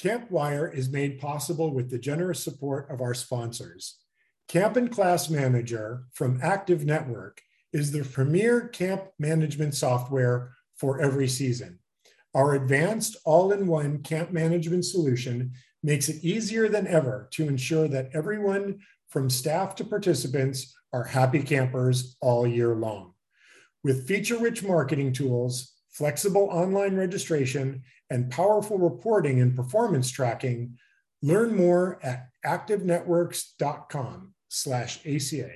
CampWire is made possible with the generous support of our sponsors. Camp and Class Manager from Active Network is the premier camp management software for every season. Our advanced all in one camp management solution makes it easier than ever to ensure that everyone from staff to participants are happy campers all year long. With feature rich marketing tools, flexible online registration, and powerful reporting and performance tracking, learn more at activenetworks.com slash ACA.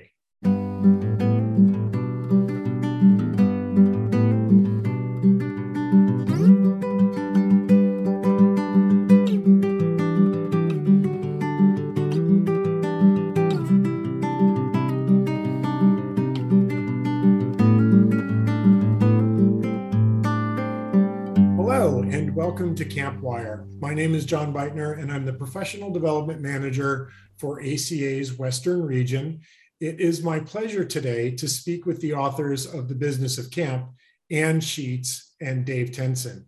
Name is John Beitner, and I'm the Professional Development Manager for ACA's Western Region. It is my pleasure today to speak with the authors of The Business of Camp, Ann Sheets and Dave Tenson.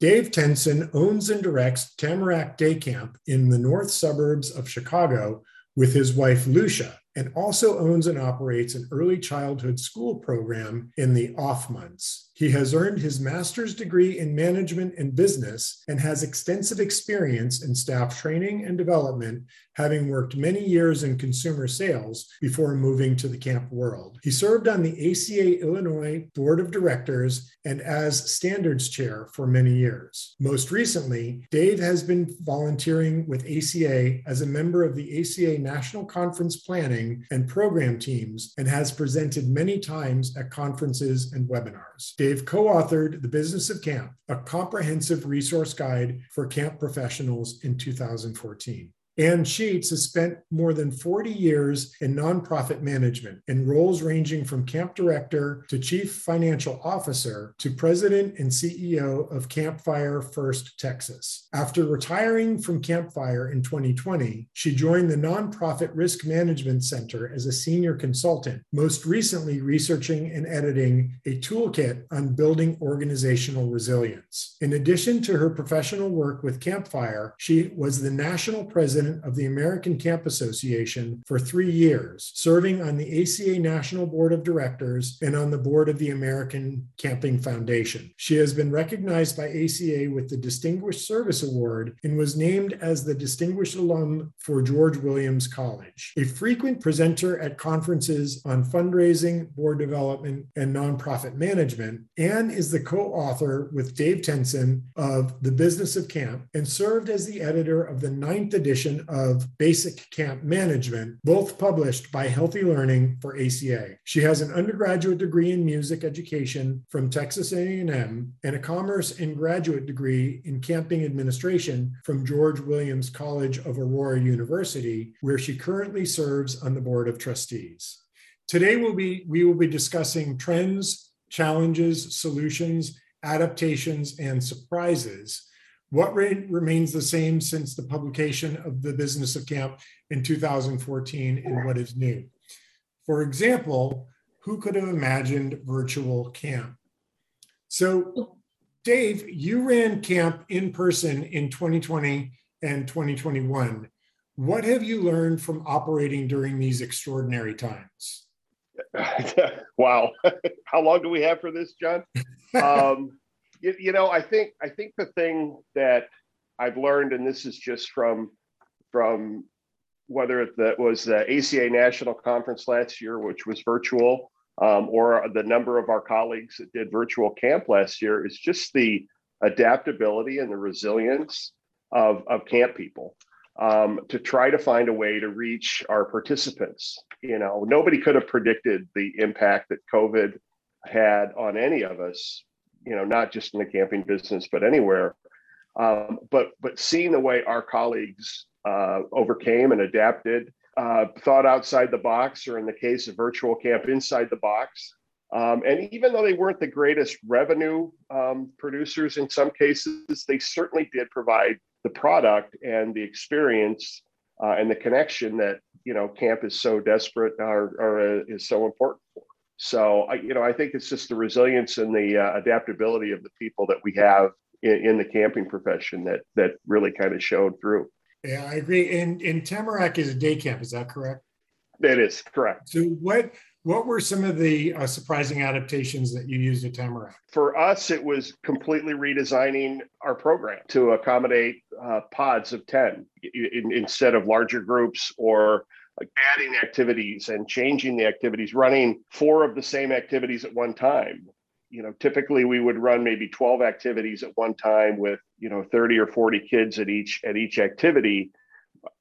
Dave Tenson owns and directs Tamarack Day Camp in the north suburbs of Chicago with his wife, Lucia, and also owns and operates an early childhood school program in the off months. He has earned his master's degree in management and business and has extensive experience in staff training and development, having worked many years in consumer sales before moving to the camp world. He served on the ACA Illinois Board of Directors and as standards chair for many years. Most recently, Dave has been volunteering with ACA as a member of the ACA National Conference Planning and Program teams and has presented many times at conferences and webinars. Dave co authored The Business of Camp, a comprehensive resource guide for camp professionals in 2014. Ann Sheets has spent more than 40 years in nonprofit management in roles ranging from camp director to chief financial officer to president and CEO of Campfire First Texas. After retiring from Campfire in 2020, she joined the Nonprofit Risk Management Center as a senior consultant, most recently researching and editing a toolkit on building organizational resilience. In addition to her professional work with Campfire, she was the national president president of the American Camp Association for three years, serving on the ACA National Board of Directors and on the board of the American Camping Foundation. She has been recognized by ACA with the Distinguished Service Award and was named as the Distinguished Alum for George Williams College. A frequent presenter at conferences on fundraising, board development, and nonprofit management, Ann is the co author with Dave Tenson of The Business of Camp and served as the editor of the ninth edition of Basic Camp Management, both published by Healthy Learning for ACA. She has an undergraduate degree in music education from Texas A&M and a commerce and graduate degree in camping administration from George Williams College of Aurora University, where she currently serves on the board of trustees. Today we'll be, we will be discussing trends, challenges, solutions, adaptations, and surprises what rate remains the same since the publication of The Business of Camp in 2014 and what is new? For example, who could have imagined virtual camp? So, Dave, you ran camp in person in 2020 and 2021. What have you learned from operating during these extraordinary times? wow. How long do we have for this, John? Um, you, you know, I think I think the thing that I've learned, and this is just from from whether it was the ACA National Conference last year, which was virtual, um, or the number of our colleagues that did virtual camp last year, is just the adaptability and the resilience of, of camp people um, to try to find a way to reach our participants. You know, nobody could have predicted the impact that COVID had on any of us you know, not just in the camping business, but anywhere. Um, but but seeing the way our colleagues uh, overcame and adapted, uh, thought outside the box, or in the case of virtual camp, inside the box. Um, and even though they weren't the greatest revenue um, producers in some cases, they certainly did provide the product and the experience uh, and the connection that you know camp is so desperate or, or uh, is so important. So, I, you know, I think it's just the resilience and the uh, adaptability of the people that we have in, in the camping profession that that really kind of showed through. Yeah, I agree. And and Tamarack is a day camp. Is that correct? That is correct. So what what were some of the uh, surprising adaptations that you used at Tamarack? For us, it was completely redesigning our program to accommodate uh, pods of 10 in, instead of larger groups or like adding activities and changing the activities, running four of the same activities at one time. You know, typically we would run maybe 12 activities at one time with, you know, 30 or 40 kids at each at each activity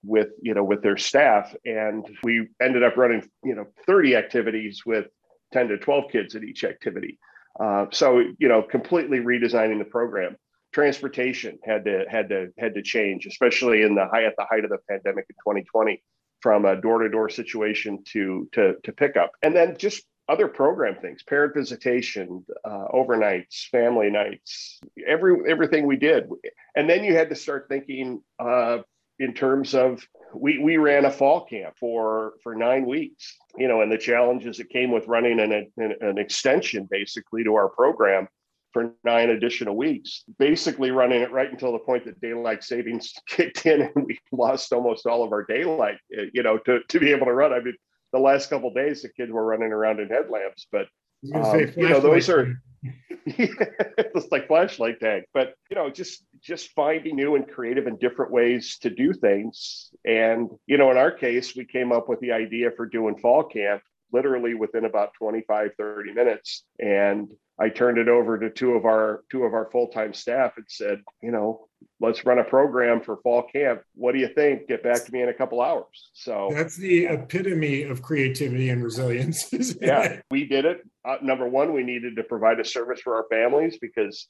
with you know with their staff. And we ended up running you know 30 activities with 10 to 12 kids at each activity. Uh, so you know completely redesigning the program. Transportation had to had to had to change especially in the high at the height of the pandemic in 2020 from a door-to-door situation to to to pickup. And then just other program things parent visitation uh, overnights family nights every everything we did. And then you had to start thinking uh, in terms of we we ran a fall camp for for nine weeks you know and the challenges that came with running an, an, an extension basically to our program for nine additional weeks basically running it right until the point that daylight savings kicked in and we lost almost all of our daylight eh, you know to, to be able to run. I mean the last couple days the kids were running around in headlamps but um, you know those are it's like flashlight tag but you know just just finding new and creative and different ways to do things. And you know in our case we came up with the idea for doing fall camp literally within about 25 30 minutes. And i turned it over to two of our two of our full-time staff and said you know let's run a program for fall camp. What do you think? Get back to me in a couple hours. So that's the epitome of creativity and resilience yeah we did it. Uh, number one we needed to provide a service for our families because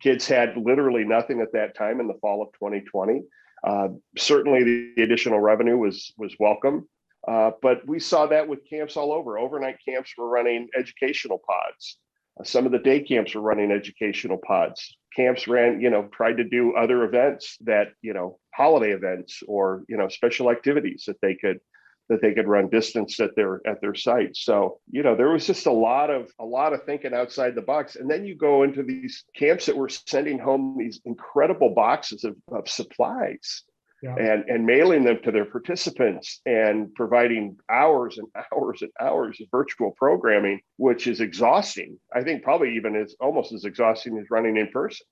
kids had literally nothing at that time in the fall of 2020 uh, certainly the, the additional revenue was was welcome. Uh, but we saw that with camps all over. Overnight camps were running educational pods. Some of the day camps were running educational pods. Camps ran, you know, tried to do other events that, you know, holiday events or, you know, special activities that they could that they could run distance at their at their sites. So, you know, there was just a lot of a lot of thinking outside the box. And then you go into these camps that were sending home these incredible boxes of, of supplies yeah. and and mailing them to their participants and providing hours and hours and hours of virtual programming which is exhausting. I think probably even is almost as exhausting as running in person.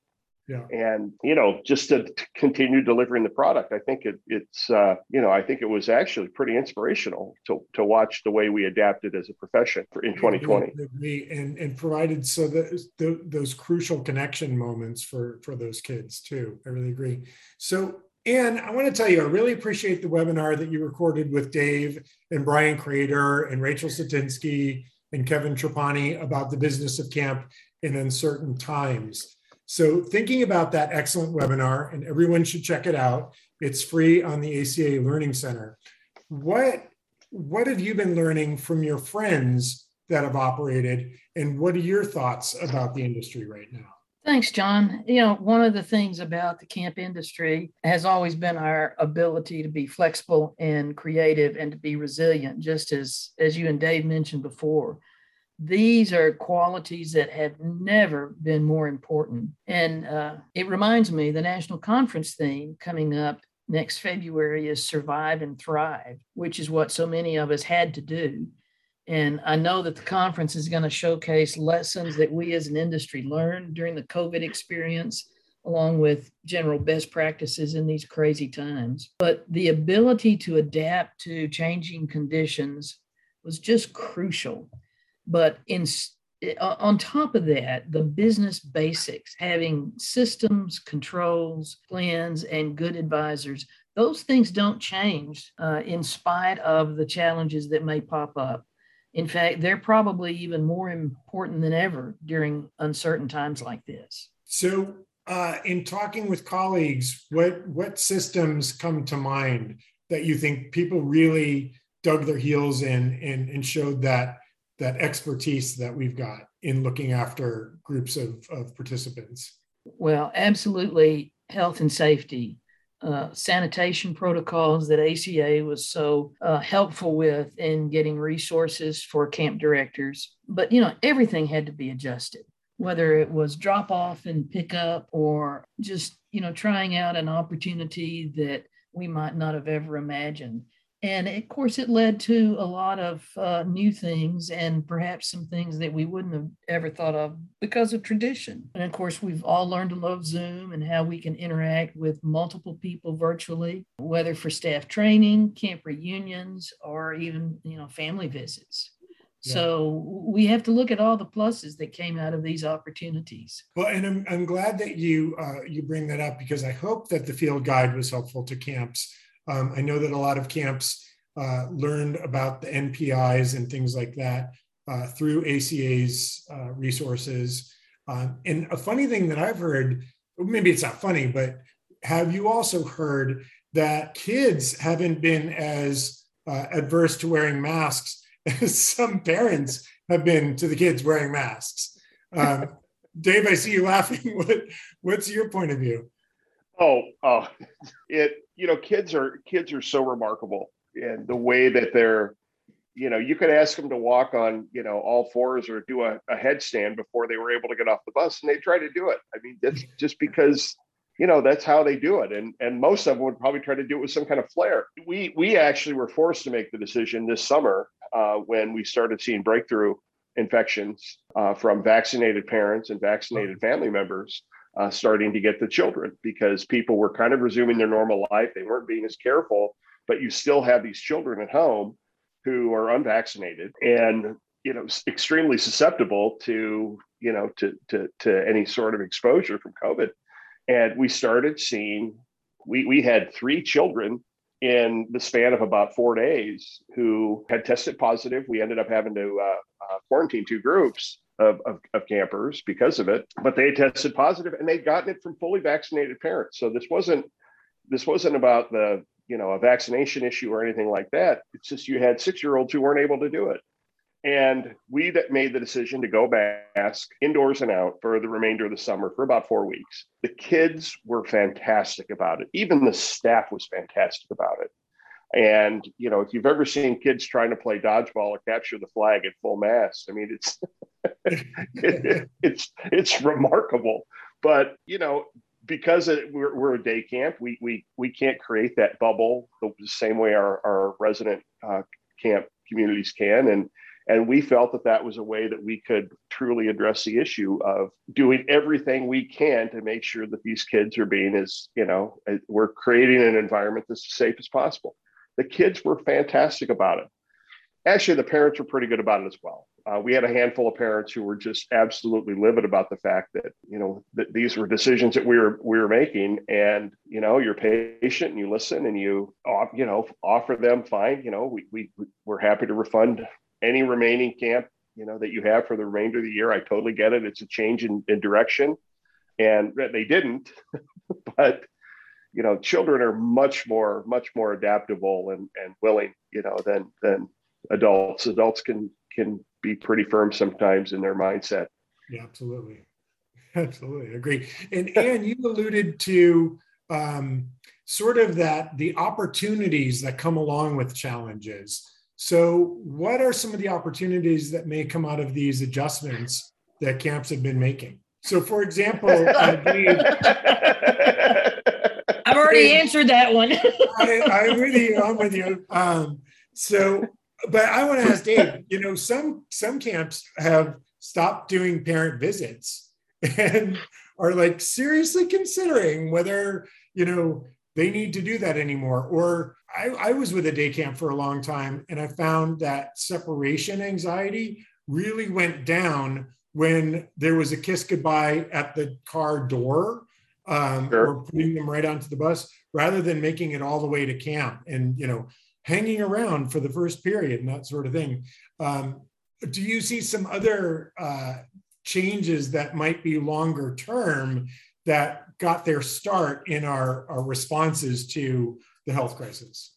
Yeah. and you know just to, continue delivering the product i think it, it's uh, you know i think it was actually pretty inspirational to, to watch the way we adapted as a profession for, in 2020 and and provided so that the, those crucial connection moments for for those kids too. I really agree. So and I want to tell you, I really appreciate the webinar that you recorded with Dave and Brian Crater and Rachel Satinsky and Kevin Trapani about the business of camp in uncertain times. So, thinking about that excellent webinar, and everyone should check it out. It's free on the ACA Learning Center. What what have you been learning from your friends that have operated, and what are your thoughts about the industry right now? Thanks, John. You know, one of the things about the camp industry has always been our ability to be flexible and creative and to be resilient, just as as you and Dave mentioned before. These are qualities that have never been more important. And uh, it reminds me the national conference theme coming up next February is survive and thrive, which is what so many of us had to do and I know that the conference is going to showcase lessons that we as an industry learned during the COVID experience, along with general best practices in these crazy times. But the ability to adapt to changing conditions was just crucial. But in on top of that, the business basics, having systems, controls, plans, and good advisors, those things don't change uh, in spite of the challenges that may pop up. In fact, they're probably even more important than ever during uncertain times like this. So, uh, in talking with colleagues, what what systems come to mind that you think people really dug their heels in and, and showed that that expertise that we've got in looking after groups of, of participants? Well, absolutely health and safety uh, sanitation protocols that ACA was so uh, helpful with in getting resources for camp directors. But, you know, everything had to be adjusted. whether it was drop off and pick up or just, you know, trying out an opportunity that we might not have ever imagined. And of course, it led to a lot of uh, new things and perhaps some things that we wouldn't have ever thought of because of tradition. And of course, we've all learned to love Zoom and how we can interact with multiple people virtually, whether for staff training, camp reunions, or even, you know, family visits. So we have to look at all the pluses that came out of these opportunities. Well, and I'm, I'm glad that you uh, you bring that up because I hope that the field guide was helpful to camps. Um, I know that a lot of camps uh, learned about the NPIs and things like that uh, through ACA's uh, resources. Um, and a funny thing that I've heard, maybe it's not funny, but have you also heard that kids haven't been as uh, adverse to wearing masks as some parents have been to the kids wearing masks. Um, Dave, I see you laughing. What, what's your point of view? Oh, uh, it you know, kids are kids are so remarkable, and the way that they're, you know, you could ask them to walk on, you know, all fours or do a, a headstand before they were able to get off the bus, and they try to do it. I mean, that's just because you know that's how they do it and and most of them would probably try to do it with some kind of flair we we actually were forced to make the decision this summer uh, when we started seeing breakthrough infections uh, from vaccinated parents and vaccinated family members uh, starting to get the children because people were kind of resuming their normal life. They weren't being as careful but you still have these children at home who are unvaccinated and you know extremely susceptible to you know to to to any sort of exposure from covid. And we started seeing, we, we had three children in the span of about four days who had tested positive. We ended up having to uh, uh, quarantine two groups of, of, of, campers because of it, but they tested positive and they'd gotten it from fully vaccinated parents. So this wasn't this wasn't about the you know a vaccination issue or anything like that. It's just you had six year olds who weren't able to do it. And we that made the decision to go mask indoors and out for the remainder of the summer for about four weeks. The kids were fantastic about it. Even the staff was fantastic about it. And you know, if you've ever seen kids trying to play dodgeball or capture the flag at full mass, I mean, it's it, it's it's remarkable. But you know, because it, we're, we're a day camp, we we we can't create that bubble the same way our our resident uh, camp communities can, and and we felt that that was a way that we could truly address the issue of doing everything we can to make sure that these kids are being as, you know, we're creating an environment that's as safe as possible. The kids were fantastic about it. Actually, the parents were pretty good about it as well. Uh, we had a handful of parents who were just absolutely livid about the fact that you know that these were decisions that we were we were making, and you know you're patient and you listen and you you know offer them fine. You know we we we're happy to refund any remaining camp you know that you have for the remainder of the year i totally get it it's a change in, in direction and they didn't but you know children are much more much more adaptable and and willing you know than than adults. Adults can can be pretty firm sometimes in their mindset. Yeah absolutely. Absolutely agree. And and you alluded to um, sort of that the opportunities that come along with challenges. So, what are some of the opportunities that may come out of these adjustments that camps have been making? So, for example, I have already answered that one. I, am with you. I'm with you. Um, so, but I want to ask Dave. You know, some some camps have stopped doing parent visits and are like seriously considering whether you know they need to do that anymore or I, I was with a day camp for a long time and I found that separation anxiety really went down when there was a kiss goodbye at the car door um, sure. or putting them right onto the bus rather than making it all the way to camp and you know hanging around for the first period and that sort of thing um, do you see some other uh, changes that might be longer term that got their start in our, our responses to the health crisis.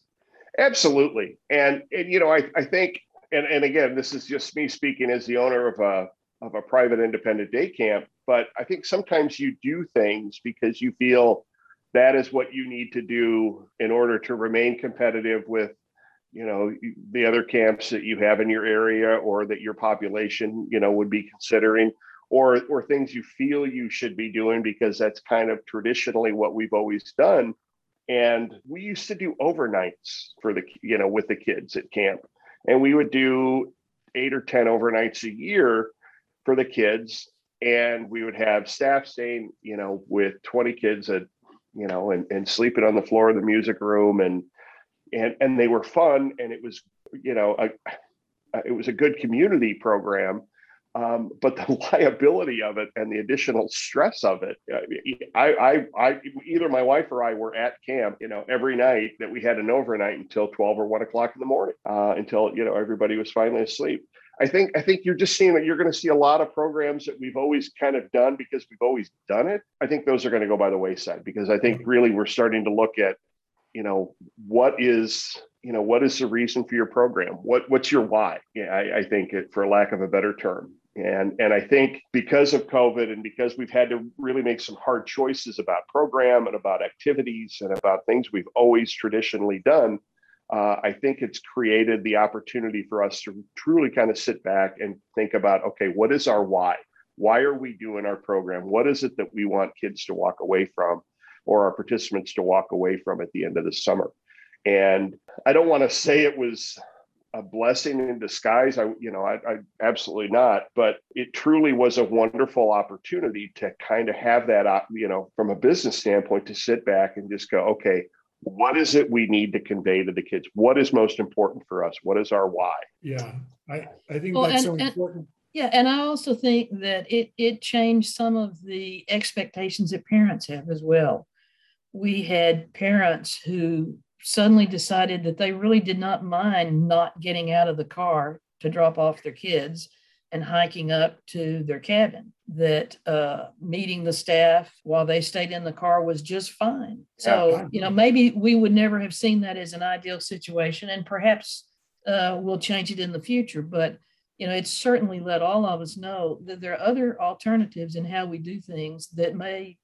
Absolutely. And, and you know, I, I think, and, and again, this is just me speaking as the owner of a, of a private independent day camp, but I think sometimes you do things because you feel that is what you need to do in order to remain competitive with you know the other camps that you have in your area or that your population you know would be considering or or things you feel you should be doing because that's kind of traditionally what we've always done. And we used to do overnights for the you know with the kids at camp. And we would do eight or ten overnights a year for the kids and we would have staff staying you know with 20 kids at you know and, and sleeping on the floor of the music room and and and they were fun and it was you know a, it was a good community program um, but the liability of it and the additional stress of it, I, I, I, either my wife or I were at camp, you know, every night that we had an overnight until 12 or one o'clock in the morning, uh, until, you know, everybody was finally asleep. I think, I think you're just seeing that you're going to see a lot of programs that we've always kind of done because we've always done it. I think those are going to go by the wayside because I think really we're starting to look at, you know, what is you know what is the reason for your program? What what's your why? Yeah i, I think it, for lack of a better term. And and i think because of covid and because we've had to really make some hard choices about program and about activities and about things we've always traditionally done uh, i think it's created the opportunity for us to truly kind of sit back and think about okay what is our why why are we doing our program what is it that we want kids to walk away from or our participants to walk away from at the end of the summer and I don't want to say it was a blessing in disguise. I, you know, I, I, absolutely not. But it truly was a wonderful opportunity to kind of have that, you know, from a business standpoint, to sit back and just go, okay, what is it we need to convey to the kids? What is most important for us? What is our why? Yeah, I, I think well, that's and, so important. And, yeah, and I also think that it it changed some of the expectations that parents have as well. We had parents who suddenly decided that they really did not mind not getting out of the car to drop off their kids and hiking up to their cabin that uh, meeting the staff while they stayed in the car was just fine so yeah. you know maybe we would never have seen that as an ideal situation and perhaps uh, we'll change it in the future but you know it's certainly let all of us know that there are other alternatives in how we do things that may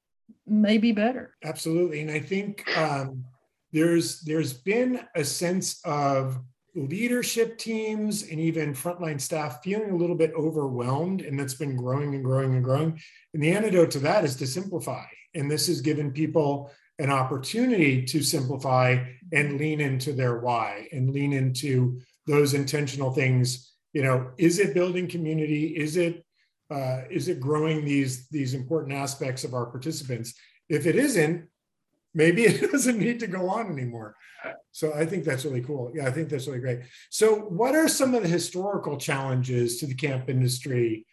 may be better absolutely and i think um, there's there's been a sense of leadership teams and even frontline staff feeling a little bit overwhelmed and that's been growing and growing and growing. And the antidote to that is to simplify. And this has given people an opportunity to simplify and lean into their why and lean into those intentional things. You know is it building community? Is it uh, is it growing these these important aspects of our participants? If it isn't maybe it doesn't need to go on anymore. So I think that's really cool. Yeah, I think that's really great. So, what are some of the historical challenges to the camp industry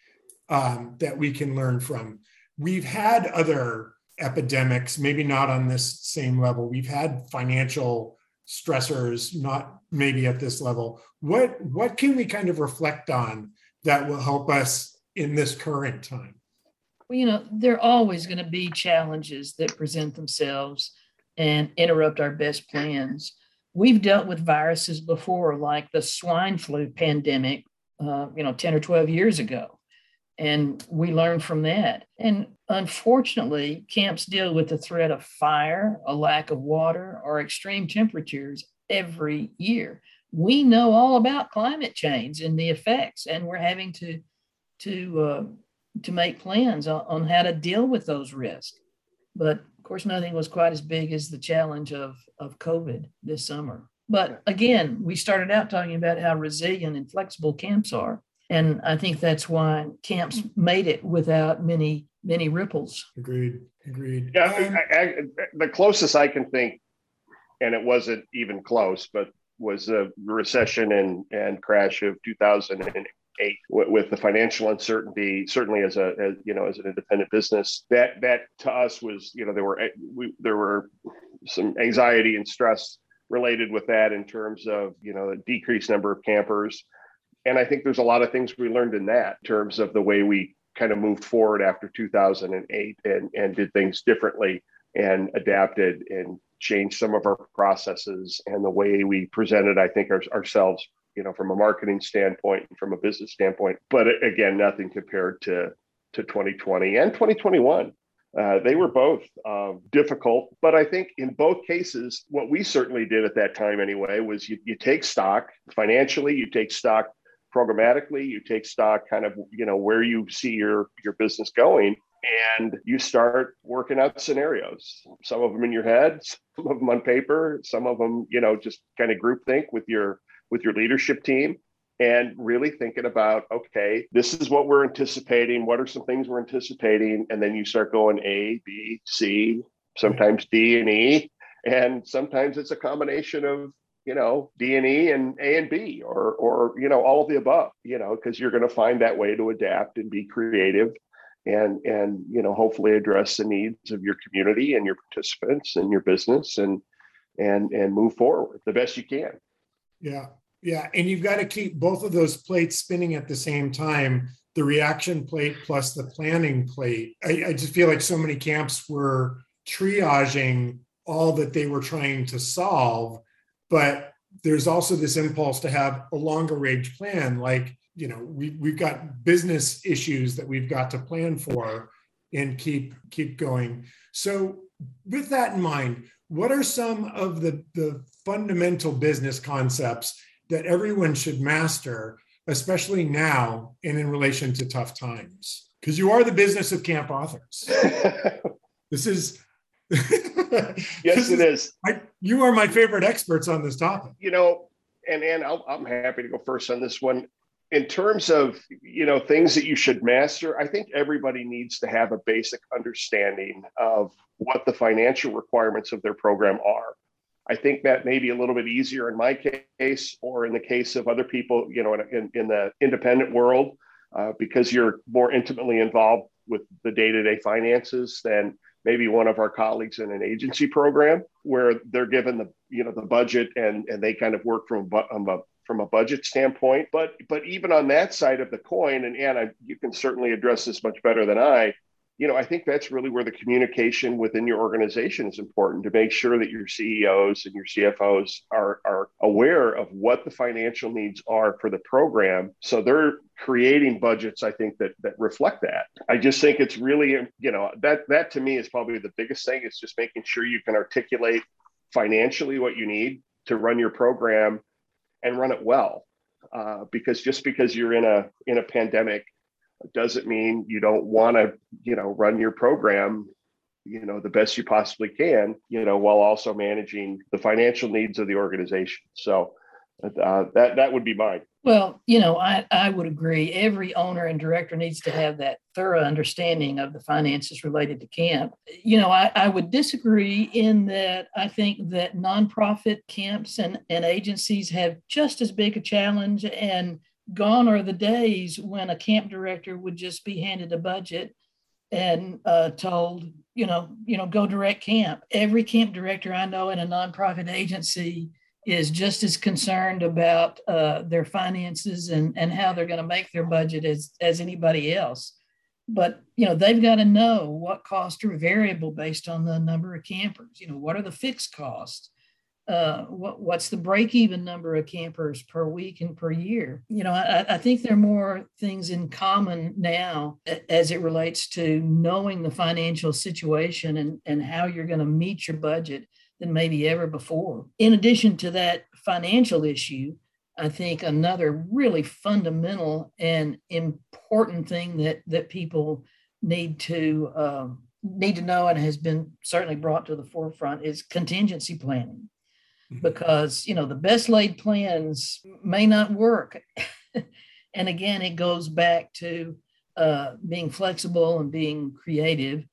um, that we can learn from? We've had other epidemics, maybe not on this same level. We've had financial stressors, not maybe at this level. What what can we kind of reflect on that will help us in this current time? You know, there are always going to be challenges that present themselves and interrupt our best plans. We've dealt with viruses before, like the swine flu pandemic, uh, you know, 10 or 12 years ago. And we learned from that. And unfortunately, camps deal with the threat of fire, a lack of water, or extreme temperatures every year. We know all about climate change and the effects, and we're having to to uh, to make plans on, on how to deal with those risks. But of course, nothing was quite as big as the challenge of, of COVID this summer. But again, we started out talking about how resilient and flexible camps are. And I think that's why camps made it without many, many ripples. Agreed. Agreed. Yeah, I, I, the closest I can think, and it wasn't even close, but was the recession and, and crash of 2008 eight with, with the financial uncertainty certainly as a as, you know as an independent business that that to us was you know there were we, there were some anxiety and stress related with that in terms of you know a decreased number of campers. And i think there's a lot of things we learned in that in terms of the way we kind of moved forward after 2008 and and did things differently and adapted and changed some of our processes and the way we presented i think our, ourselves you know, from a marketing standpoint and from a business standpoint. But again, nothing compared to to 2020 and 2021. Uh, they were both uh, difficult, but I think in both cases, what we certainly did at that time anyway was you, you take stock financially, you take stock programmatically you take stock kind of you know where you see your your business going and you start working out scenarios some of them in your head some of them on paper some of them you know just kind of group think with your with your leadership team and really thinking about okay this is what we're anticipating. What are some things we're anticipating? And then you start going a b c sometimes d and e. And sometimes it's a combination of you know d and e and a and b or or you know all of the above you know because you're going to find that way to adapt and be creative and and you know hopefully address the needs of your community and your participants and your business and and and move forward the best you can. Yeah yeah and you've got to keep both of those plates spinning at the same time the reaction plate plus the planning plate. I, I just feel like so many camps were triaging all that they were trying to solve but there's also this impulse to have a longer range plan like you know we, we've got business issues that we've got to plan for and keep keep going. So with that in mind what are some of the the fundamental business concepts that everyone should master especially now and in relation to tough times. Because you are the business of camp authors. This is yes it is I, you are my favorite experts on this topic. You know and and i am happy to go first on this one. In terms of you know things that you should master i think everybody needs to have a basic understanding of what the financial requirements of their program are i think that may be a little bit easier in my case or in the case of other people you know in, in the independent world uh, because you're more intimately involved with the day-to-day finances than maybe one of our colleagues in an agency program where they're given the you know the budget and and they kind of work from a, from a budget standpoint. But but even on that side of the coin, and Anna, you can certainly address this much better than I. You know, I think that's really where the communication within your organization is important to make sure that your CEOs and your CFOs are, are aware of what the financial needs are for the program. So they're creating budgets, I think, that that reflect that. I just think it's really, you know, that that to me is probably the biggest thing. It's just making sure you can articulate financially what you need to run your program and run it well. Uh, because just because you're in a in a pandemic doesn't mean you don't want to you know run your program you know the best you possibly can you know while also managing the financial needs of the organization so uh, that that would be mine. Well, you know, I, I would agree. Every owner and director needs to have that thorough understanding of the finances related to camp. You know, I, I would disagree in that I think that nonprofit camps and, and agencies have just as big a challenge and gone are the days when a camp director would just be handed a budget and uh, told, you know, you know, go direct camp. Every camp director I know in a nonprofit agency is just as concerned about uh, their finances and, and how they're going to make their budget as, as anybody else. But you know they've got to know what costs are variable based on the number of campers. You know what are the fixed costs? Uh, what, what's the break even number of campers per week and per year? You know, I, I think there are more things in common now as it relates to knowing the financial situation and, and how you're going to meet your budget than maybe ever before. In addition to that financial issue, I think another really fundamental and important thing that that people need to um, need to know and has been certainly brought to the forefront is contingency planning. Because you know the best laid plans may not work, and again it goes back to uh, being flexible and being creative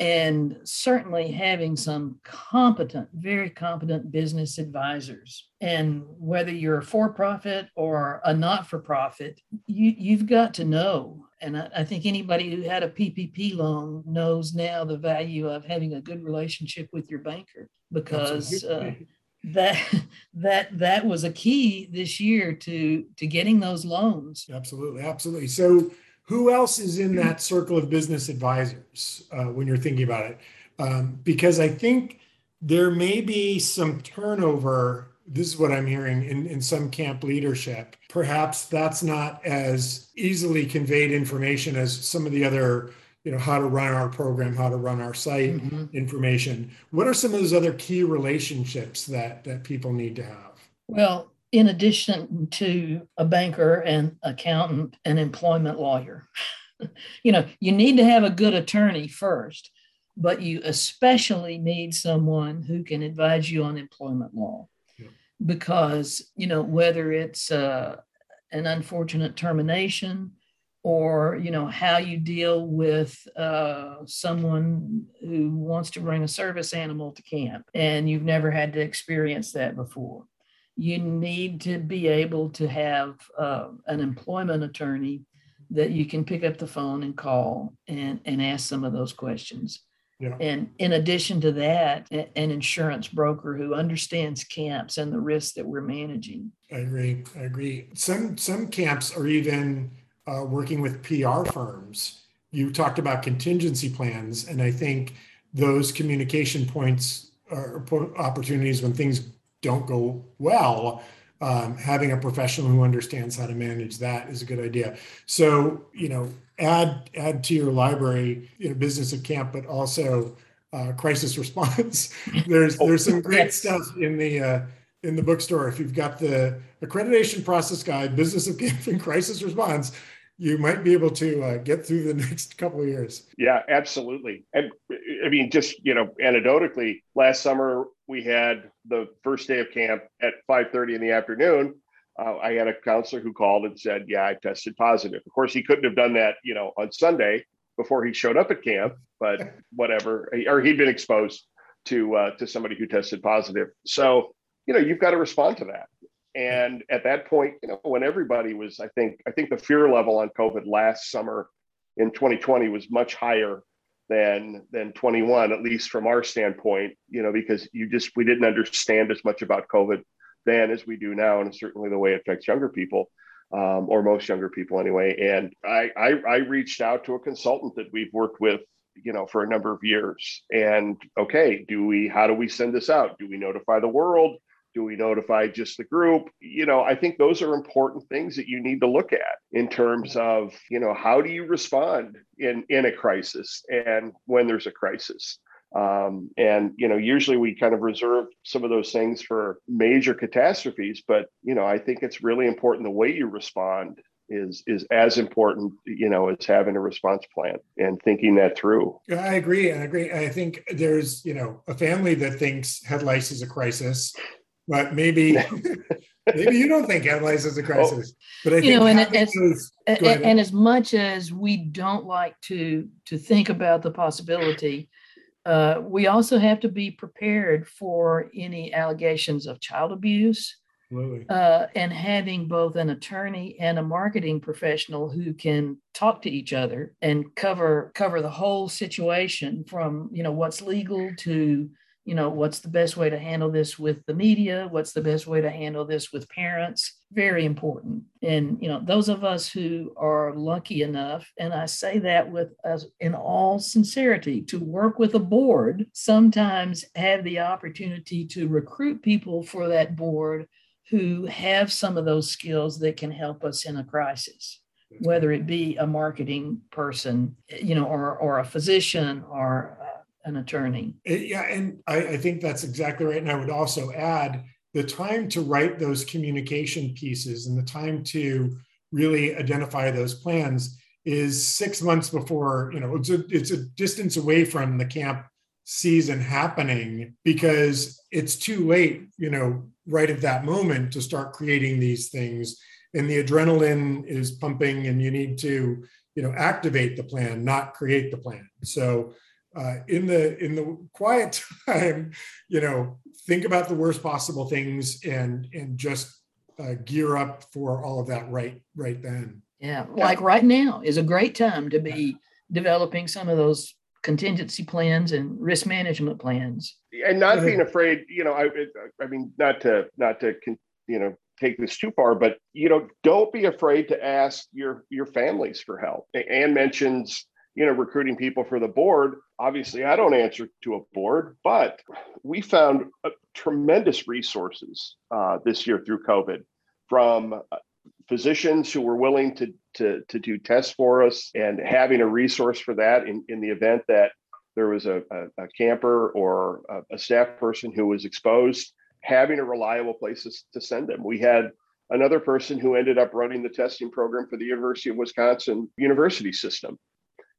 and certainly having some competent, very competent business advisors. And whether you're a for profit or a not for profit, you, you've got to know. And I, I, think anybody who had a PPP loan knows now the value of having a good relationship with your banker because. Uh, that that that was a key this year to to getting those loans absolutely absolutely so who else is in that circle of business advisors uh, when you're thinking about it? Um, because I think there may be some turnover. This is what I'm hearing in, in some camp leadership. Perhaps that's not as easily conveyed information as some of the other, you know, how to run our program, how to run our site mm-hmm. information. What are some of those other key relationships that that people need to have? Well, in addition to a banker and accountant and employment lawyer. you know, you need to have a good attorney first, but you especially need someone who can advise you on employment law. Yeah. Because, you know, whether it's uh, an unfortunate termination or, you know, how you deal with uh, someone who wants to bring a service animal to camp and you've never had to experience that before you need to be able to have uh, an employment attorney that you can pick up the phone and call and, and ask some of those questions. Yeah. And in addition to that, an insurance broker who understands camps and the risks that we're managing. I agree. I agree. Some some camps are even uh, working with PR firms. You talked about contingency plans, and I think those communication points are opportunities when things don't go well, um, having a professional who understands how to manage that is a good idea. So, you know, add add to your library, you know, business of camp, but also uh, crisis response. there's there's some great stuff in the uh, in the bookstore. If you've got the accreditation process guide, business of camp and crisis response, you might be able to uh, get through the next couple of years. Yeah, absolutely. And I mean, just you know, anecdotally, last summer we had the first day of camp at 5:30 in the afternoon. Uh, I had a counselor who called and said, "Yeah, I tested positive." Of course, he couldn't have done that, you know, on Sunday before he showed up at camp, but whatever. Or he'd been exposed to uh, to somebody who tested positive. So, you know, you've got to respond to that. And at that point, you know, when everybody was, I think, I think the fear level on COVID last summer in 2020 was much higher than than 21, at least from our standpoint, you know, because you just we didn't understand as much about COVID then as we do now, and certainly the way it affects younger people. Um, or most younger people anyway. And I, I, I reached out to a consultant that we've worked with you know for a number of years and okay do we how do we send this out do we notify the world do we notify just the group? You know, I think those are important things that you need to look at in terms of, you know, how do you respond in in a crisis and when there's a crisis. Um, and you know, usually we kind of reserve some of those things for major catastrophes, but you know, I think it's really important the way you respond is is as important you know as having a response plan and thinking that through i agree i agree i think there's you know a family that thinks head lice is a crisis but maybe maybe you don't think head is a crisis. But I you know, and as, those, and, and as much as we don't like to to think about the possibility, uh, we also have to be prepared for any allegations of child abuse. Uh, and having both an attorney and a marketing professional who can talk to each other and cover cover the whole situation from you know what's legal to you know what's the best way to handle this with the media? What's the best way to handle this with parents? Very important. And you know those of us who are lucky enough and i say that with us in all sincerity to work with a board sometimes have the opportunity to recruit people for that board who have some of those skills that can help us in a crisis whether it be a marketing person you know or or a physician or an attorney. Yeah, and I, I think that's exactly right. And I would also add the time to write those communication pieces and the time to really identify those plans is six months before you know it's a, it's a distance away from the camp season happening because it's too late you know right at that moment to start creating these things and the adrenaline is pumping and you need to you know activate the plan not create the plan so uh, in the in the quiet time, you know, think about the worst possible things and and just uh, gear up for all of that right right then. Yeah, like right now is a great time to be developing some of those contingency plans and risk management plans. And not being afraid, you know, I I mean not to not to you know take this too far, but you know, don't be afraid to ask your your families for help. Ann mentions you know, recruiting people for the board. Obviously, I don't answer to a board, but we found tremendous resources uh, this year through COVID from uh, physicians who were willing to, to, to do tests for us and having a resource for that in, in the event that there was a, a, a camper or a, a staff person who was exposed having a reliable place to send them. We had another person who ended up running the testing program for the University of Wisconsin university system.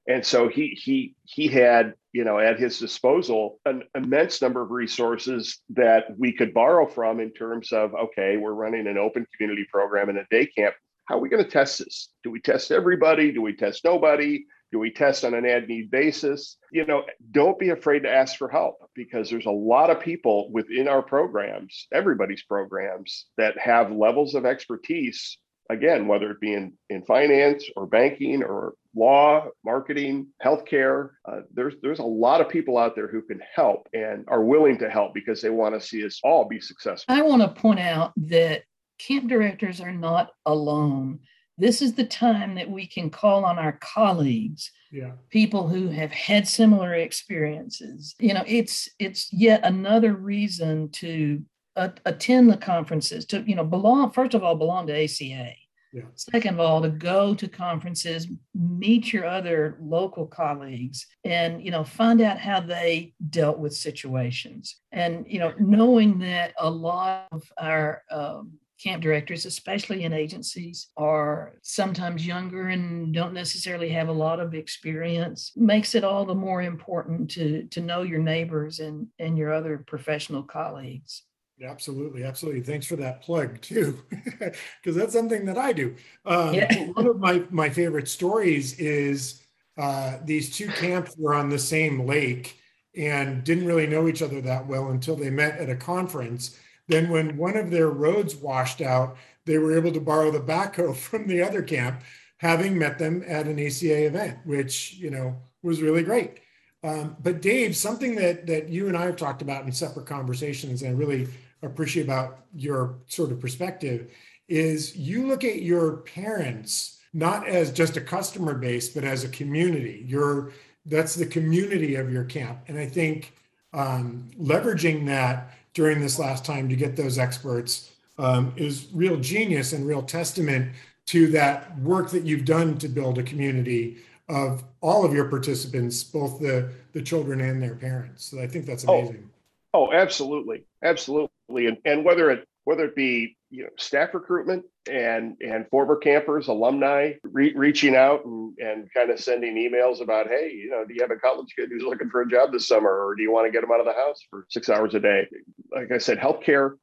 And so he he he had, you know, at his disposal an immense number of resources that we could borrow from in terms of okay, we're running an open community program in a day camp. How are we going to test this? Do we test everybody? Do we test nobody? Do we test on an ad need basis? You know, don't be afraid to ask for help because there's a lot of people within our programs, everybody's programs, that have levels of expertise. Again, whether it be in, in finance or banking or law, marketing, healthcare, uh, there's there's a lot of people out there who can help and are willing to help because they want to see us all be successful. I want to point out that camp directors are not alone this is the time that we can call on our colleagues yeah. people who have had similar experiences you know it's it's yet another reason to uh, attend the conferences to you know belong first of all belong to aca yeah. Second of all, to go to conferences, meet your other local colleagues, and you know find out how they dealt with situations, and you know knowing that a lot of our um, camp directors, especially in agencies, are sometimes younger and don't necessarily have a lot of experience, makes it all the more important to, to know your neighbors and, and your other professional colleagues. Absolutely, absolutely. Thanks for that plug too, because that's something that I do. Um, yeah. one of my my favorite stories is uh, these two camps were on the same lake and didn't really know each other that well until they met at a conference then, when one of their roads washed out, they were able to borrow the backhoe from the other camp, having met them at an ACA event, which you know was really great. Um, but Dave, something that that you and I have talked about in separate conversations, and I really appreciate about your sort of perspective, is you look at your parents not as just a customer base, but as a community. You're that's the community of your camp, and I think um, leveraging that during this last time to get those experts um, is real genius and real testament to that work that you've done to build a community of all of your participants, both the the children and their parents. So I think that's oh. amazing. Oh, oh absolutely, absolutely, and and whether it whether it be you know staff recruitment and and former campers alumni re- reaching out and, and kind of sending emails about hey you know do you have a college kid who's looking for a job this summer or do you want to get them out of the house for six hours a day? Like i said healthcare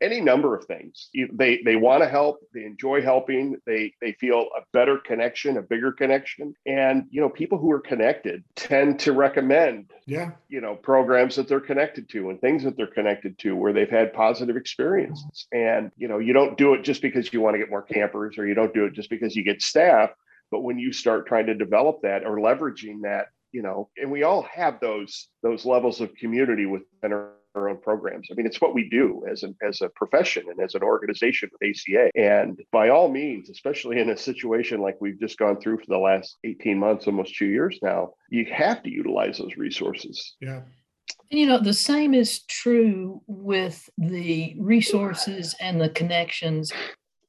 any number of things. They they want to help they enjoy helping they they feel a better connection a bigger connection. And you know people who are connected tend to recommend yeah. you know programs that they're connected to and things that they're connected to where they've had positive experiences. And you know you don't do it just because you want to get more campers or you don't do it just because you get staff. But when you start trying to develop that or leveraging that you know and we all have those those levels of community within our, our own programs. I mean it's what we do as an as a profession and as an organization with aca and by all means especially in a situation like we've just gone through for the last 18 months almost two years now you have to utilize those resources. Yeah. And you know, the same is true with the resources and the connections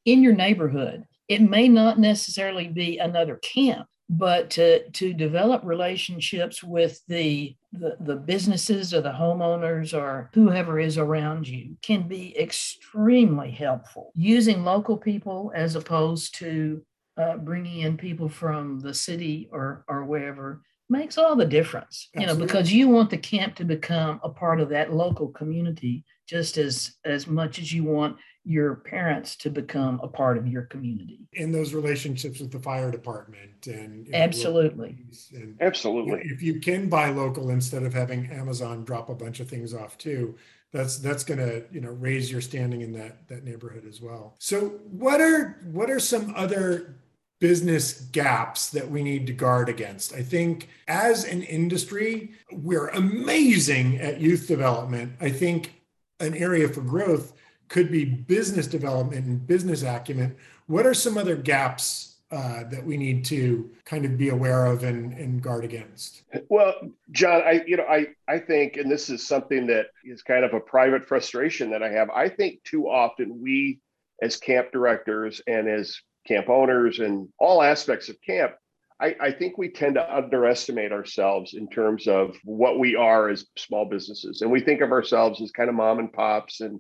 in your neighborhood. It may not necessarily be another camp, but to, to develop relationships with the, the, the businesses or the homeowners or whoever is around you can be extremely helpful. Using local people as opposed to uh, bringing in people from the city or, or wherever makes all the difference Absolutely. you know because you want the camp to become a part of that local community just as as much as you want your parents to become a part of your community in those relationships with the fire department and absolutely and absolutely if you can buy local instead of having amazon drop a bunch of things off too that's that's going to you know raise your standing in that that neighborhood as well so what are what are some other business gaps that we need to guard against. I think as an industry, we're amazing at youth development. I think an area for growth could be business development and business acumen. What are some other gaps uh, that we need to kind of be aware of and, and guard against? Well, John, I you know I I think, and this is something that is kind of a private frustration that I have. I think too often we as camp directors and as camp owners and all aspects of camp, I, I, think we tend to underestimate ourselves in terms of what we are as small businesses. And we think of ourselves as kind of mom and pops. And,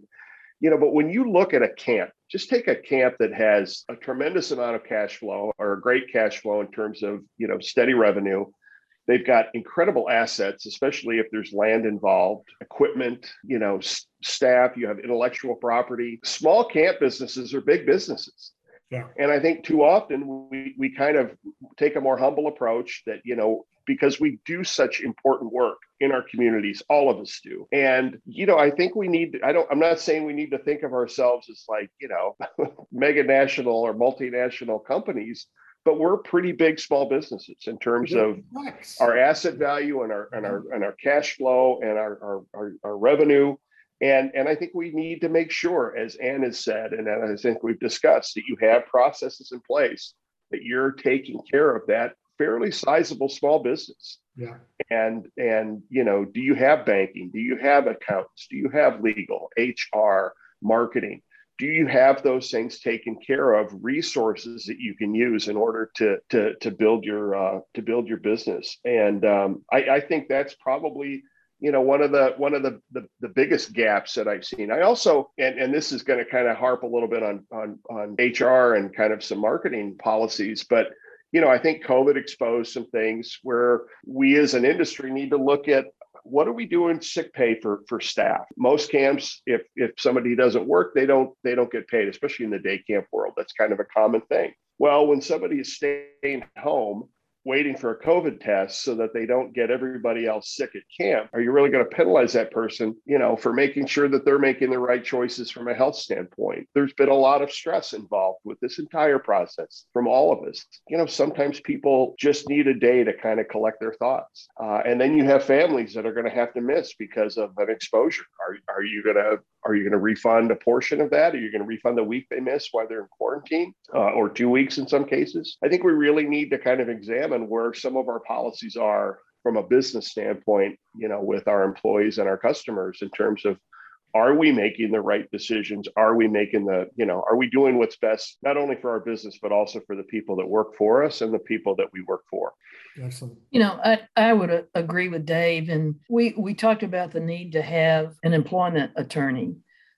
you know, but when you look at a camp, just take a camp that has a tremendous amount of cash flow or a great cash flow in terms of, you know, steady revenue. They've got incredible assets, especially if there's land involved, equipment, you know, s- staff, you have intellectual property. Small camp businesses are big businesses yeah. And I think too often we, we kind of take a more humble approach that, you know, because we do such important work in our communities, all of us do. And, you know, I think we need, I don't, I'm not saying we need to think of ourselves as like, you know, mega national or multinational companies, but we're pretty big small businesses in terms of our asset value and our and our and our cash flow and our our, our, our revenue. And, and I think we need to make sure, as Ann has said, and I think we've discussed, that you have processes in place that you're taking care of that fairly sizable small business. Yeah. And and you know, do you have banking? Do you have accounts? Do you have legal, HR, marketing? Do you have those things taken care of? Resources that you can use in order to to to build your uh, to build your business. And um, I, I think that's probably you know one of the one of the, the, the biggest gaps that i've seen i also and, and this is going to kind of harp a little bit on on on hr and kind of some marketing policies but you know i think covid exposed some things where we as an industry need to look at what are we doing sick pay for for staff? Most camps if if somebody doesn't work they don't they don't get paid especially in the day camp world. That's kind of a common thing. Well when somebody is staying home waiting for a COVID test so that they don't get everybody else sick at camp? Are you really going to penalize that person, you know, for making sure that they're making the right choices from a health standpoint? There's been a lot of stress involved with this entire process from all of us. You know, sometimes people just need a day to kind of collect their thoughts. Uh, and then you have families that are going to have to miss because of an exposure. Are, are you going to are you going to refund a portion of that? Are you going to refund the week they missed while they're in quarantine uh, or two weeks in some cases? I think we really need to kind of examine where some of our policies are from a business standpoint, you know, with our employees and our customers in terms of are we making the right decisions? Are we making the, you know, are we doing what's best, not only for our business, but also for the people that work for us and the people that we work for? Excellent. You know, I, I would uh, agree with Dave. And we, we talked about the need to have an employment attorney.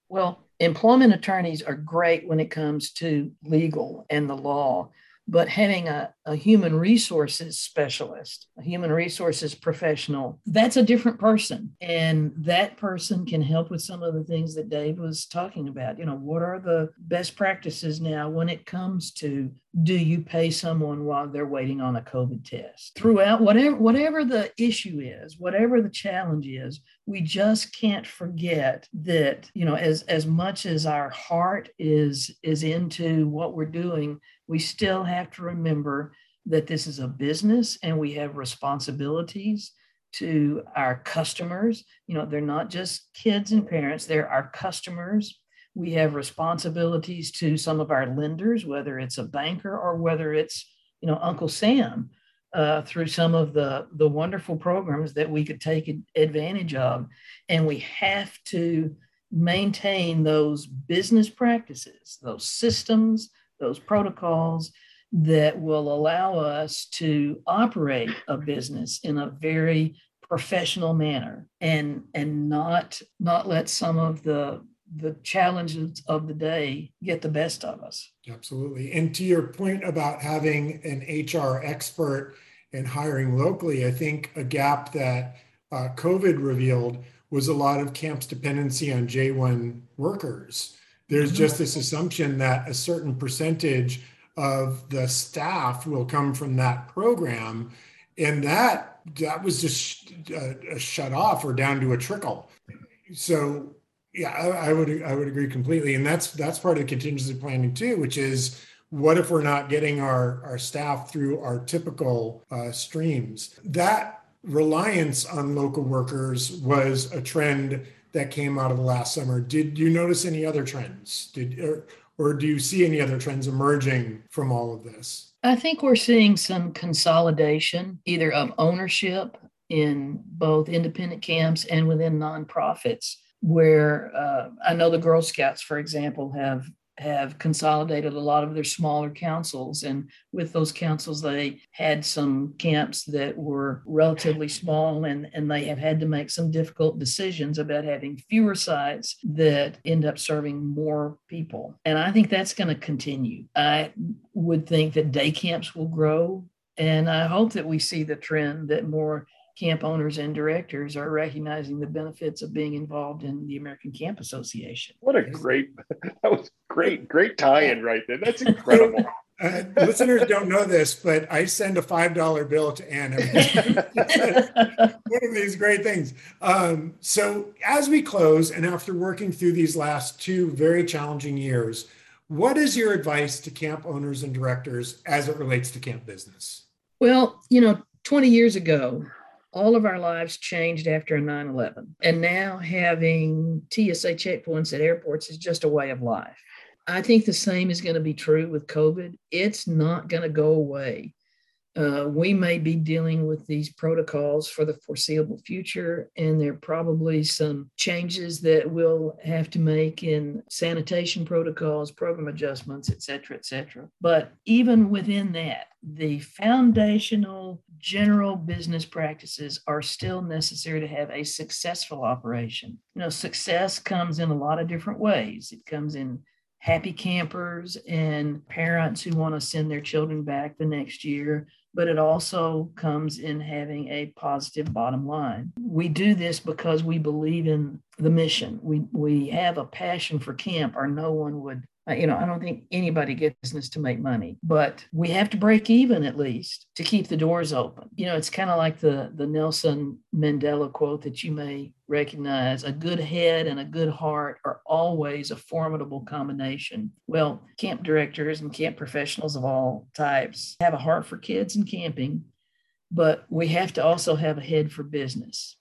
Well, employment attorneys are great when it comes to legal and the law but having a, a human resources specialist, a human resources professional, that's a different person. And that person can help with some of the things that Dave was talking about. You know, what are the best practices now when it comes to do you pay someone while they're waiting on a COVID test? Throughout whatever whatever the issue is, whatever the challenge is, we just can't forget that, you know, as as much as our heart is is into what we're doing, we still have to remember that this is a business and we have responsibilities to our customers. You know, they're not just kids and parents, they're our customers. We have responsibilities to some of our lenders, whether it's a banker or whether it's, you know, Uncle Sam, uh, through some of the, the wonderful programs that we could take advantage of. And we have to maintain those business practices, those systems, those protocols that will allow us to operate a business in a very professional manner and and not not let some of the the challenges of the day get the best of us. Absolutely. And to your point about having an HR expert and hiring locally, I think a gap that uh, COVID revealed was a lot of camp's dependency on J1 workers there's mm-hmm. just this assumption that a certain percentage of the staff will come from that program and that that was just uh, shut off or down to a trickle so yeah I, I, would i would agree completely and that's that's part of the contingency planning too which is what if we're not getting our our staff through our typical uh, streams that reliance on local workers was a trend that came out of the last summer. Did you notice any other trends? Did or, or do you see any other trends emerging from all of this? I think we're seeing some consolidation either of ownership in both independent camps and within nonprofits where uh, I know the Girl Scouts, for example, have have consolidated a lot of their smaller councils. And with those councils, they had some camps that were relatively small and, and they have had to make some difficult decisions about having fewer sites that end up serving more people. And I think that's going to continue. I would think that day camps will grow. And I hope that we see the trend that more camp owners and directors are recognizing the benefits of being involved in the American Camp Association. What a great, that was great, great tie-in right there. That's incredible. Uh, listeners don't know this, but I send a five dollar bill to Anna. One of these great things. Um, so, as we close, and after working through these last two very challenging years, what is your advice to camp owners and directors as it relates to camp business? Well, you know, 20 years ago, all of our lives changed after 9 11. And now having TSA checkpoints at airports is just a way of life. I think the same is going to be true with COVID. It's not going to go away. Uh, we may be dealing with these protocols for the foreseeable future, and there are probably some changes that we'll have to make in sanitation protocols, program adjustments, et cetera, et cetera. But even within that, the foundational general business practices are still necessary to have a successful operation. You know, success comes in a lot of different ways. It comes in happy campers and parents who want to send their children back the next year but it also comes in having a positive bottom line. We do this because we believe in the mission. We we have a passion for camp, or no one would Uh, you know, I don't think anybody gets business to make money, but we have to break even at least to keep the doors open. You know, it's kind of like the the Nelson Mandela quote that you may recognize: "A good head and a good heart are always a formidable combination." Well, camp directors and camp professionals of all types have a heart for kids and camping, but we have to also have a head for business.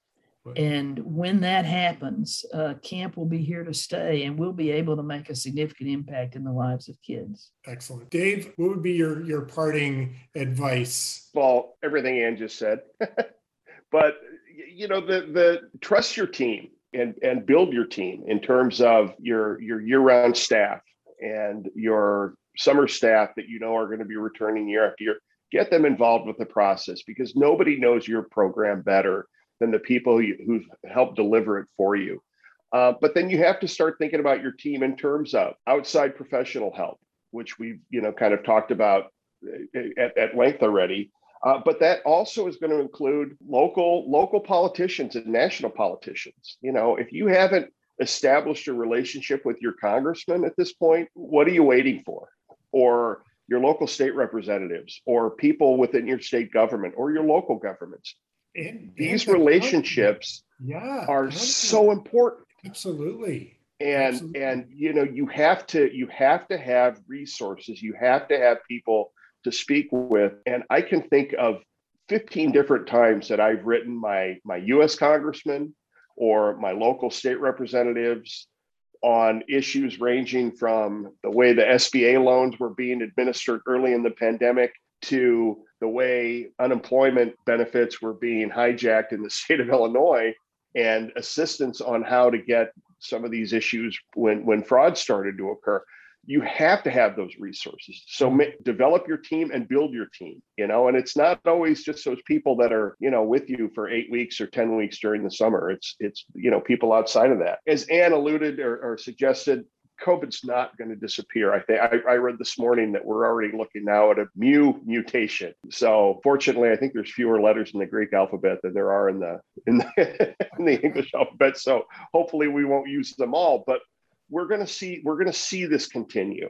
And when that happens, uh, camp will be here to stay and we'll be able to make a significant impact in the lives of kids. Excellent. Dave, what would be your, your parting advice? Well, everything Ann just said. but, you know, the, the trust your team and, and build your team in terms of your, your year round staff and your summer staff that you know are going to be returning year after year. Get them involved with the process because nobody knows your program better than the people who've helped deliver it for you. Uh, but then you have to start thinking about your team in terms of outside professional help, which we've you know kind of talked about uh, at, at length already. Uh, but that also is going to include local local politicians and national politicians. You know, if you haven't established a relationship with your congressman at this point, what are you waiting for? Or your local state representatives, or people within your state government, or your local governments and, these relationships yeah, are so important. Absolutely. And absolutely. and you know you have to you have to have resources. You have to have people to speak with. And i can think of 15 different times that i've written my my us congressman or my local state representatives on issues ranging from the way the sba loans were being administered early in the pandemic to the way unemployment benefits were being hijacked in the state of Illinois and assistance on how to get some of these issues when when fraud started to occur. You have to have those resources. So mm-hmm. ma- develop your team and build your team you know and it's not always just those people that are you know with you for eight weeks or 10 weeks during the summer. It's it's you know people outside of that. As ann alluded or, or suggested COVID's not going to disappear. I think I, I, read this morning that we're already looking now at a mu mutation. So fortunately, I think there's fewer letters in the Greek alphabet than there are in the in the, in the English alphabet. So hopefully, we won't use them all. But we're going to see we're going to see this continue,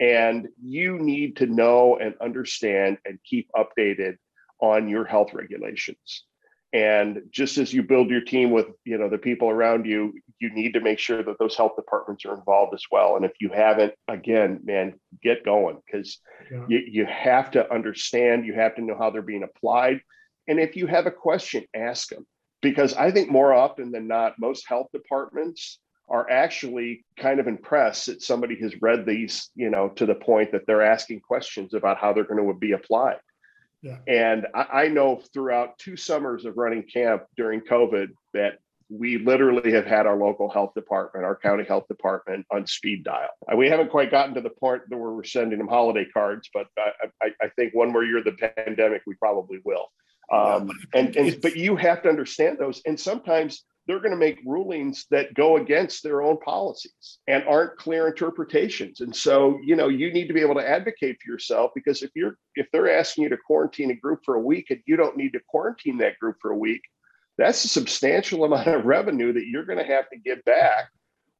and you need to know and understand and keep updated on your health regulations and just as you build your team with you know the people around you you need to make sure that those health departments are involved as well. And if you haven't again man get going because yeah. you, you have to understand you have to know how they're being applied. And if you have a question ask them because i think more often than not most health departments are actually kind of impressed that somebody has read these you know to the point that they're asking questions about how they're going to be applied And I, I know throughout two summers of running camp during COVID that we literally have had our local health department, our county health department on speed dial. Uh, we haven't quite gotten to the point where we're sending them holiday cards, but I, I, I think one more year of the pandemic, we probably will. Um, and, and but you have to understand those. And sometimes they're going to make rulings that go against their own policies and aren't clear interpretations. And so, you know, you need to be able to advocate for yourself because if you're if they're asking you to quarantine a group for a week and you don't need to quarantine that group for a week, that's a substantial amount of revenue that you're going to have to give back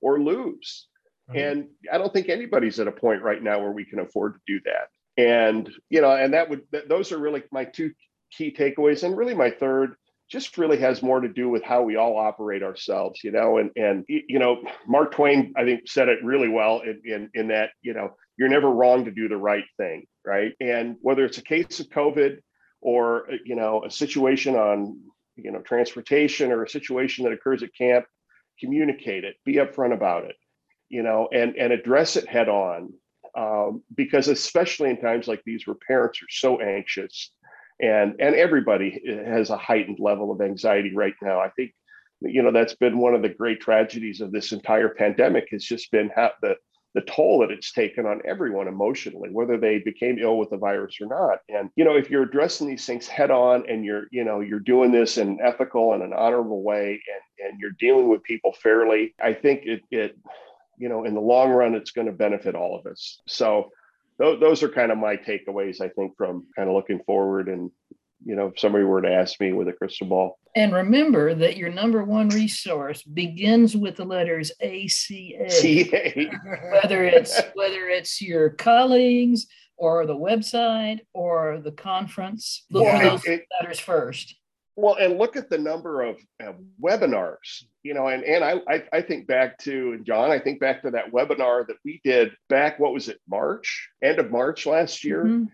or lose. Right. And I don't think anybody's at a point right now where we can afford to do that. And, you know, and that would, those are really my two key takeaways. And really my third just really has more to do with how we all operate ourselves, you know, and, and, you know, Mark Twain, I think said it really well in, in, in that, you know, you're never wrong to do the right thing. Right. And whether it's a case of COVID or, you know, a situation on you know transportation or a situation that occurs at camp communicate it be upfront about it you know and and address it head on um, because especially in times like these where parents are so anxious and and everybody has a heightened level of anxiety right now i think you know that's been one of the great tragedies of this entire pandemic has just been how the the toll that it's taken on everyone emotionally, whether they became ill with the virus or not. And you know, if you're addressing these things head on and you're, you know, you're doing this in an ethical and an honorable way and, and you're dealing with people fairly, I think it it, you know, in the long run, it's going to benefit all of us. So those are kind of my takeaways, I think, from kind of looking forward and you know, if somebody were to ask me with a crystal ball. And remember that your number one resource begins with the letters ACA. CA. whether it's whether it's your colleagues or the website or the conference, look yeah, for those it, letters first. Well, and look at the number of uh, webinars, you know, and, and I, I, I think back to, and John, I think back to that webinar that we did back, what was it, March, end of March last year. Mm-hmm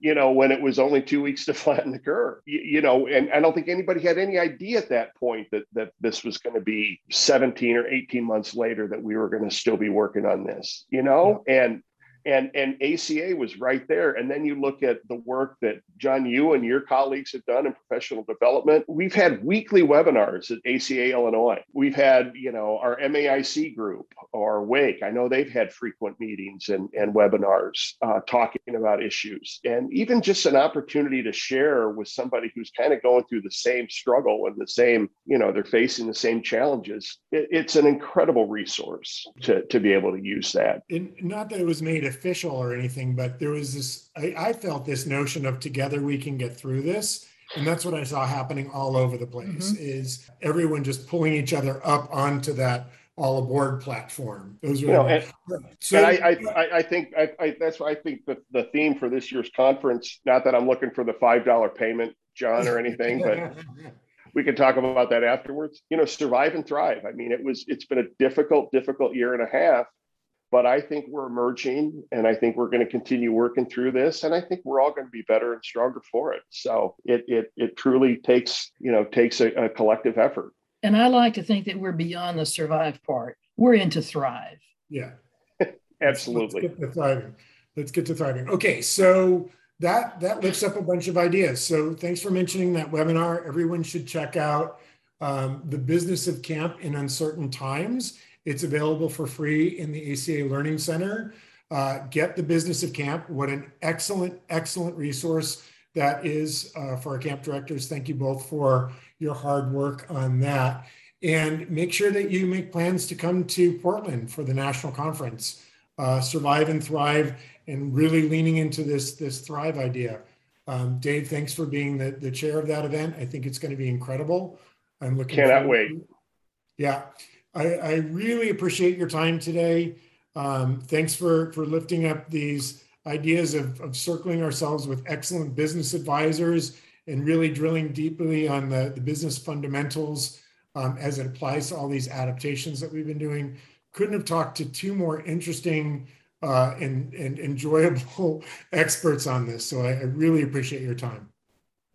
you know, when it was only two weeks to flatten the curve, you, you, know, and I don't think anybody had any idea at that point that that this was going to be 17 or 18 months later that we were going to still be working on this, you know, yeah. and and and ACA was right there. And then you look at the work that John, you and your colleagues have done in professional development. We've had weekly webinars at ACA Illinois. We've had, you know, our MAIC group or Wake. I know they've had frequent meetings and, and webinars uh, talking about issues, and even just an opportunity to share with somebody who's kind of going through the same struggle and the same, you know, they're facing the same challenges. It, it's an incredible resource to to be able to use that. And not that it was made official or anything, but there was this, I, I, felt this notion of together we can get through this. And that's what I saw happening all over the place mm-hmm. is everyone just pulling each other up onto that all aboard platform. Those are you know, and, so and I, I, I think I, I, that's why I think the, the theme for this year's conference, not that I'm looking for the $5 payment, John, or anything, but we can talk about that afterwards. You know, survive and thrive. I mean, it was, it's been a difficult, difficult year and a half but I think we're emerging and I think we're going to continue working through this. And I think we're all going to be better and stronger for it. So it it it truly takes, you know, takes a, a collective effort. And I like to think that we're beyond the survive part. We're into thrive. Yeah. Absolutely. Let's get to thriving. Let's get to thriving. Okay. So that that lifts up a bunch of ideas. So thanks for mentioning that webinar. Everyone should check out um, the business of camp in uncertain times it's available for free in the ACA Learning Center. Uh, get the business of camp. What an excellent, excellent resource that is uh, for our camp directors. Thank you both for your hard work on that. And make sure that you make plans to come to Portland for the national conference. Uh, survive and thrive, and really leaning into this this thrive idea. Um, Dave, thanks for being the, the chair of that event. I think it's going to be incredible. I'm looking. Cannot wait. Yeah. I, really appreciate your time today. Um, thanks for, for lifting up these ideas of, of circling ourselves with excellent business advisors and really drilling deeply on the, the business fundamentals um, as it applies to all these adaptations that we've been doing. Couldn't have talked to two more interesting uh, and, and enjoyable experts on this. So I, I really appreciate your time.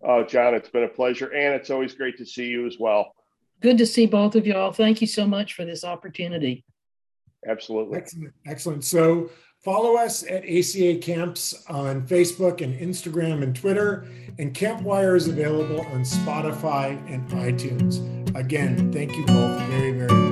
Oh, John, it's been a pleasure. And it's always great to see you as well. Good to see both of y'all. Thank you so much for this opportunity. Absolutely. Excellent. Excellent. So Follow us at ACA Camps on Facebook and Instagram and Twitter. And Campwire is available on Spotify and iTunes. Again, thank you both very, very much.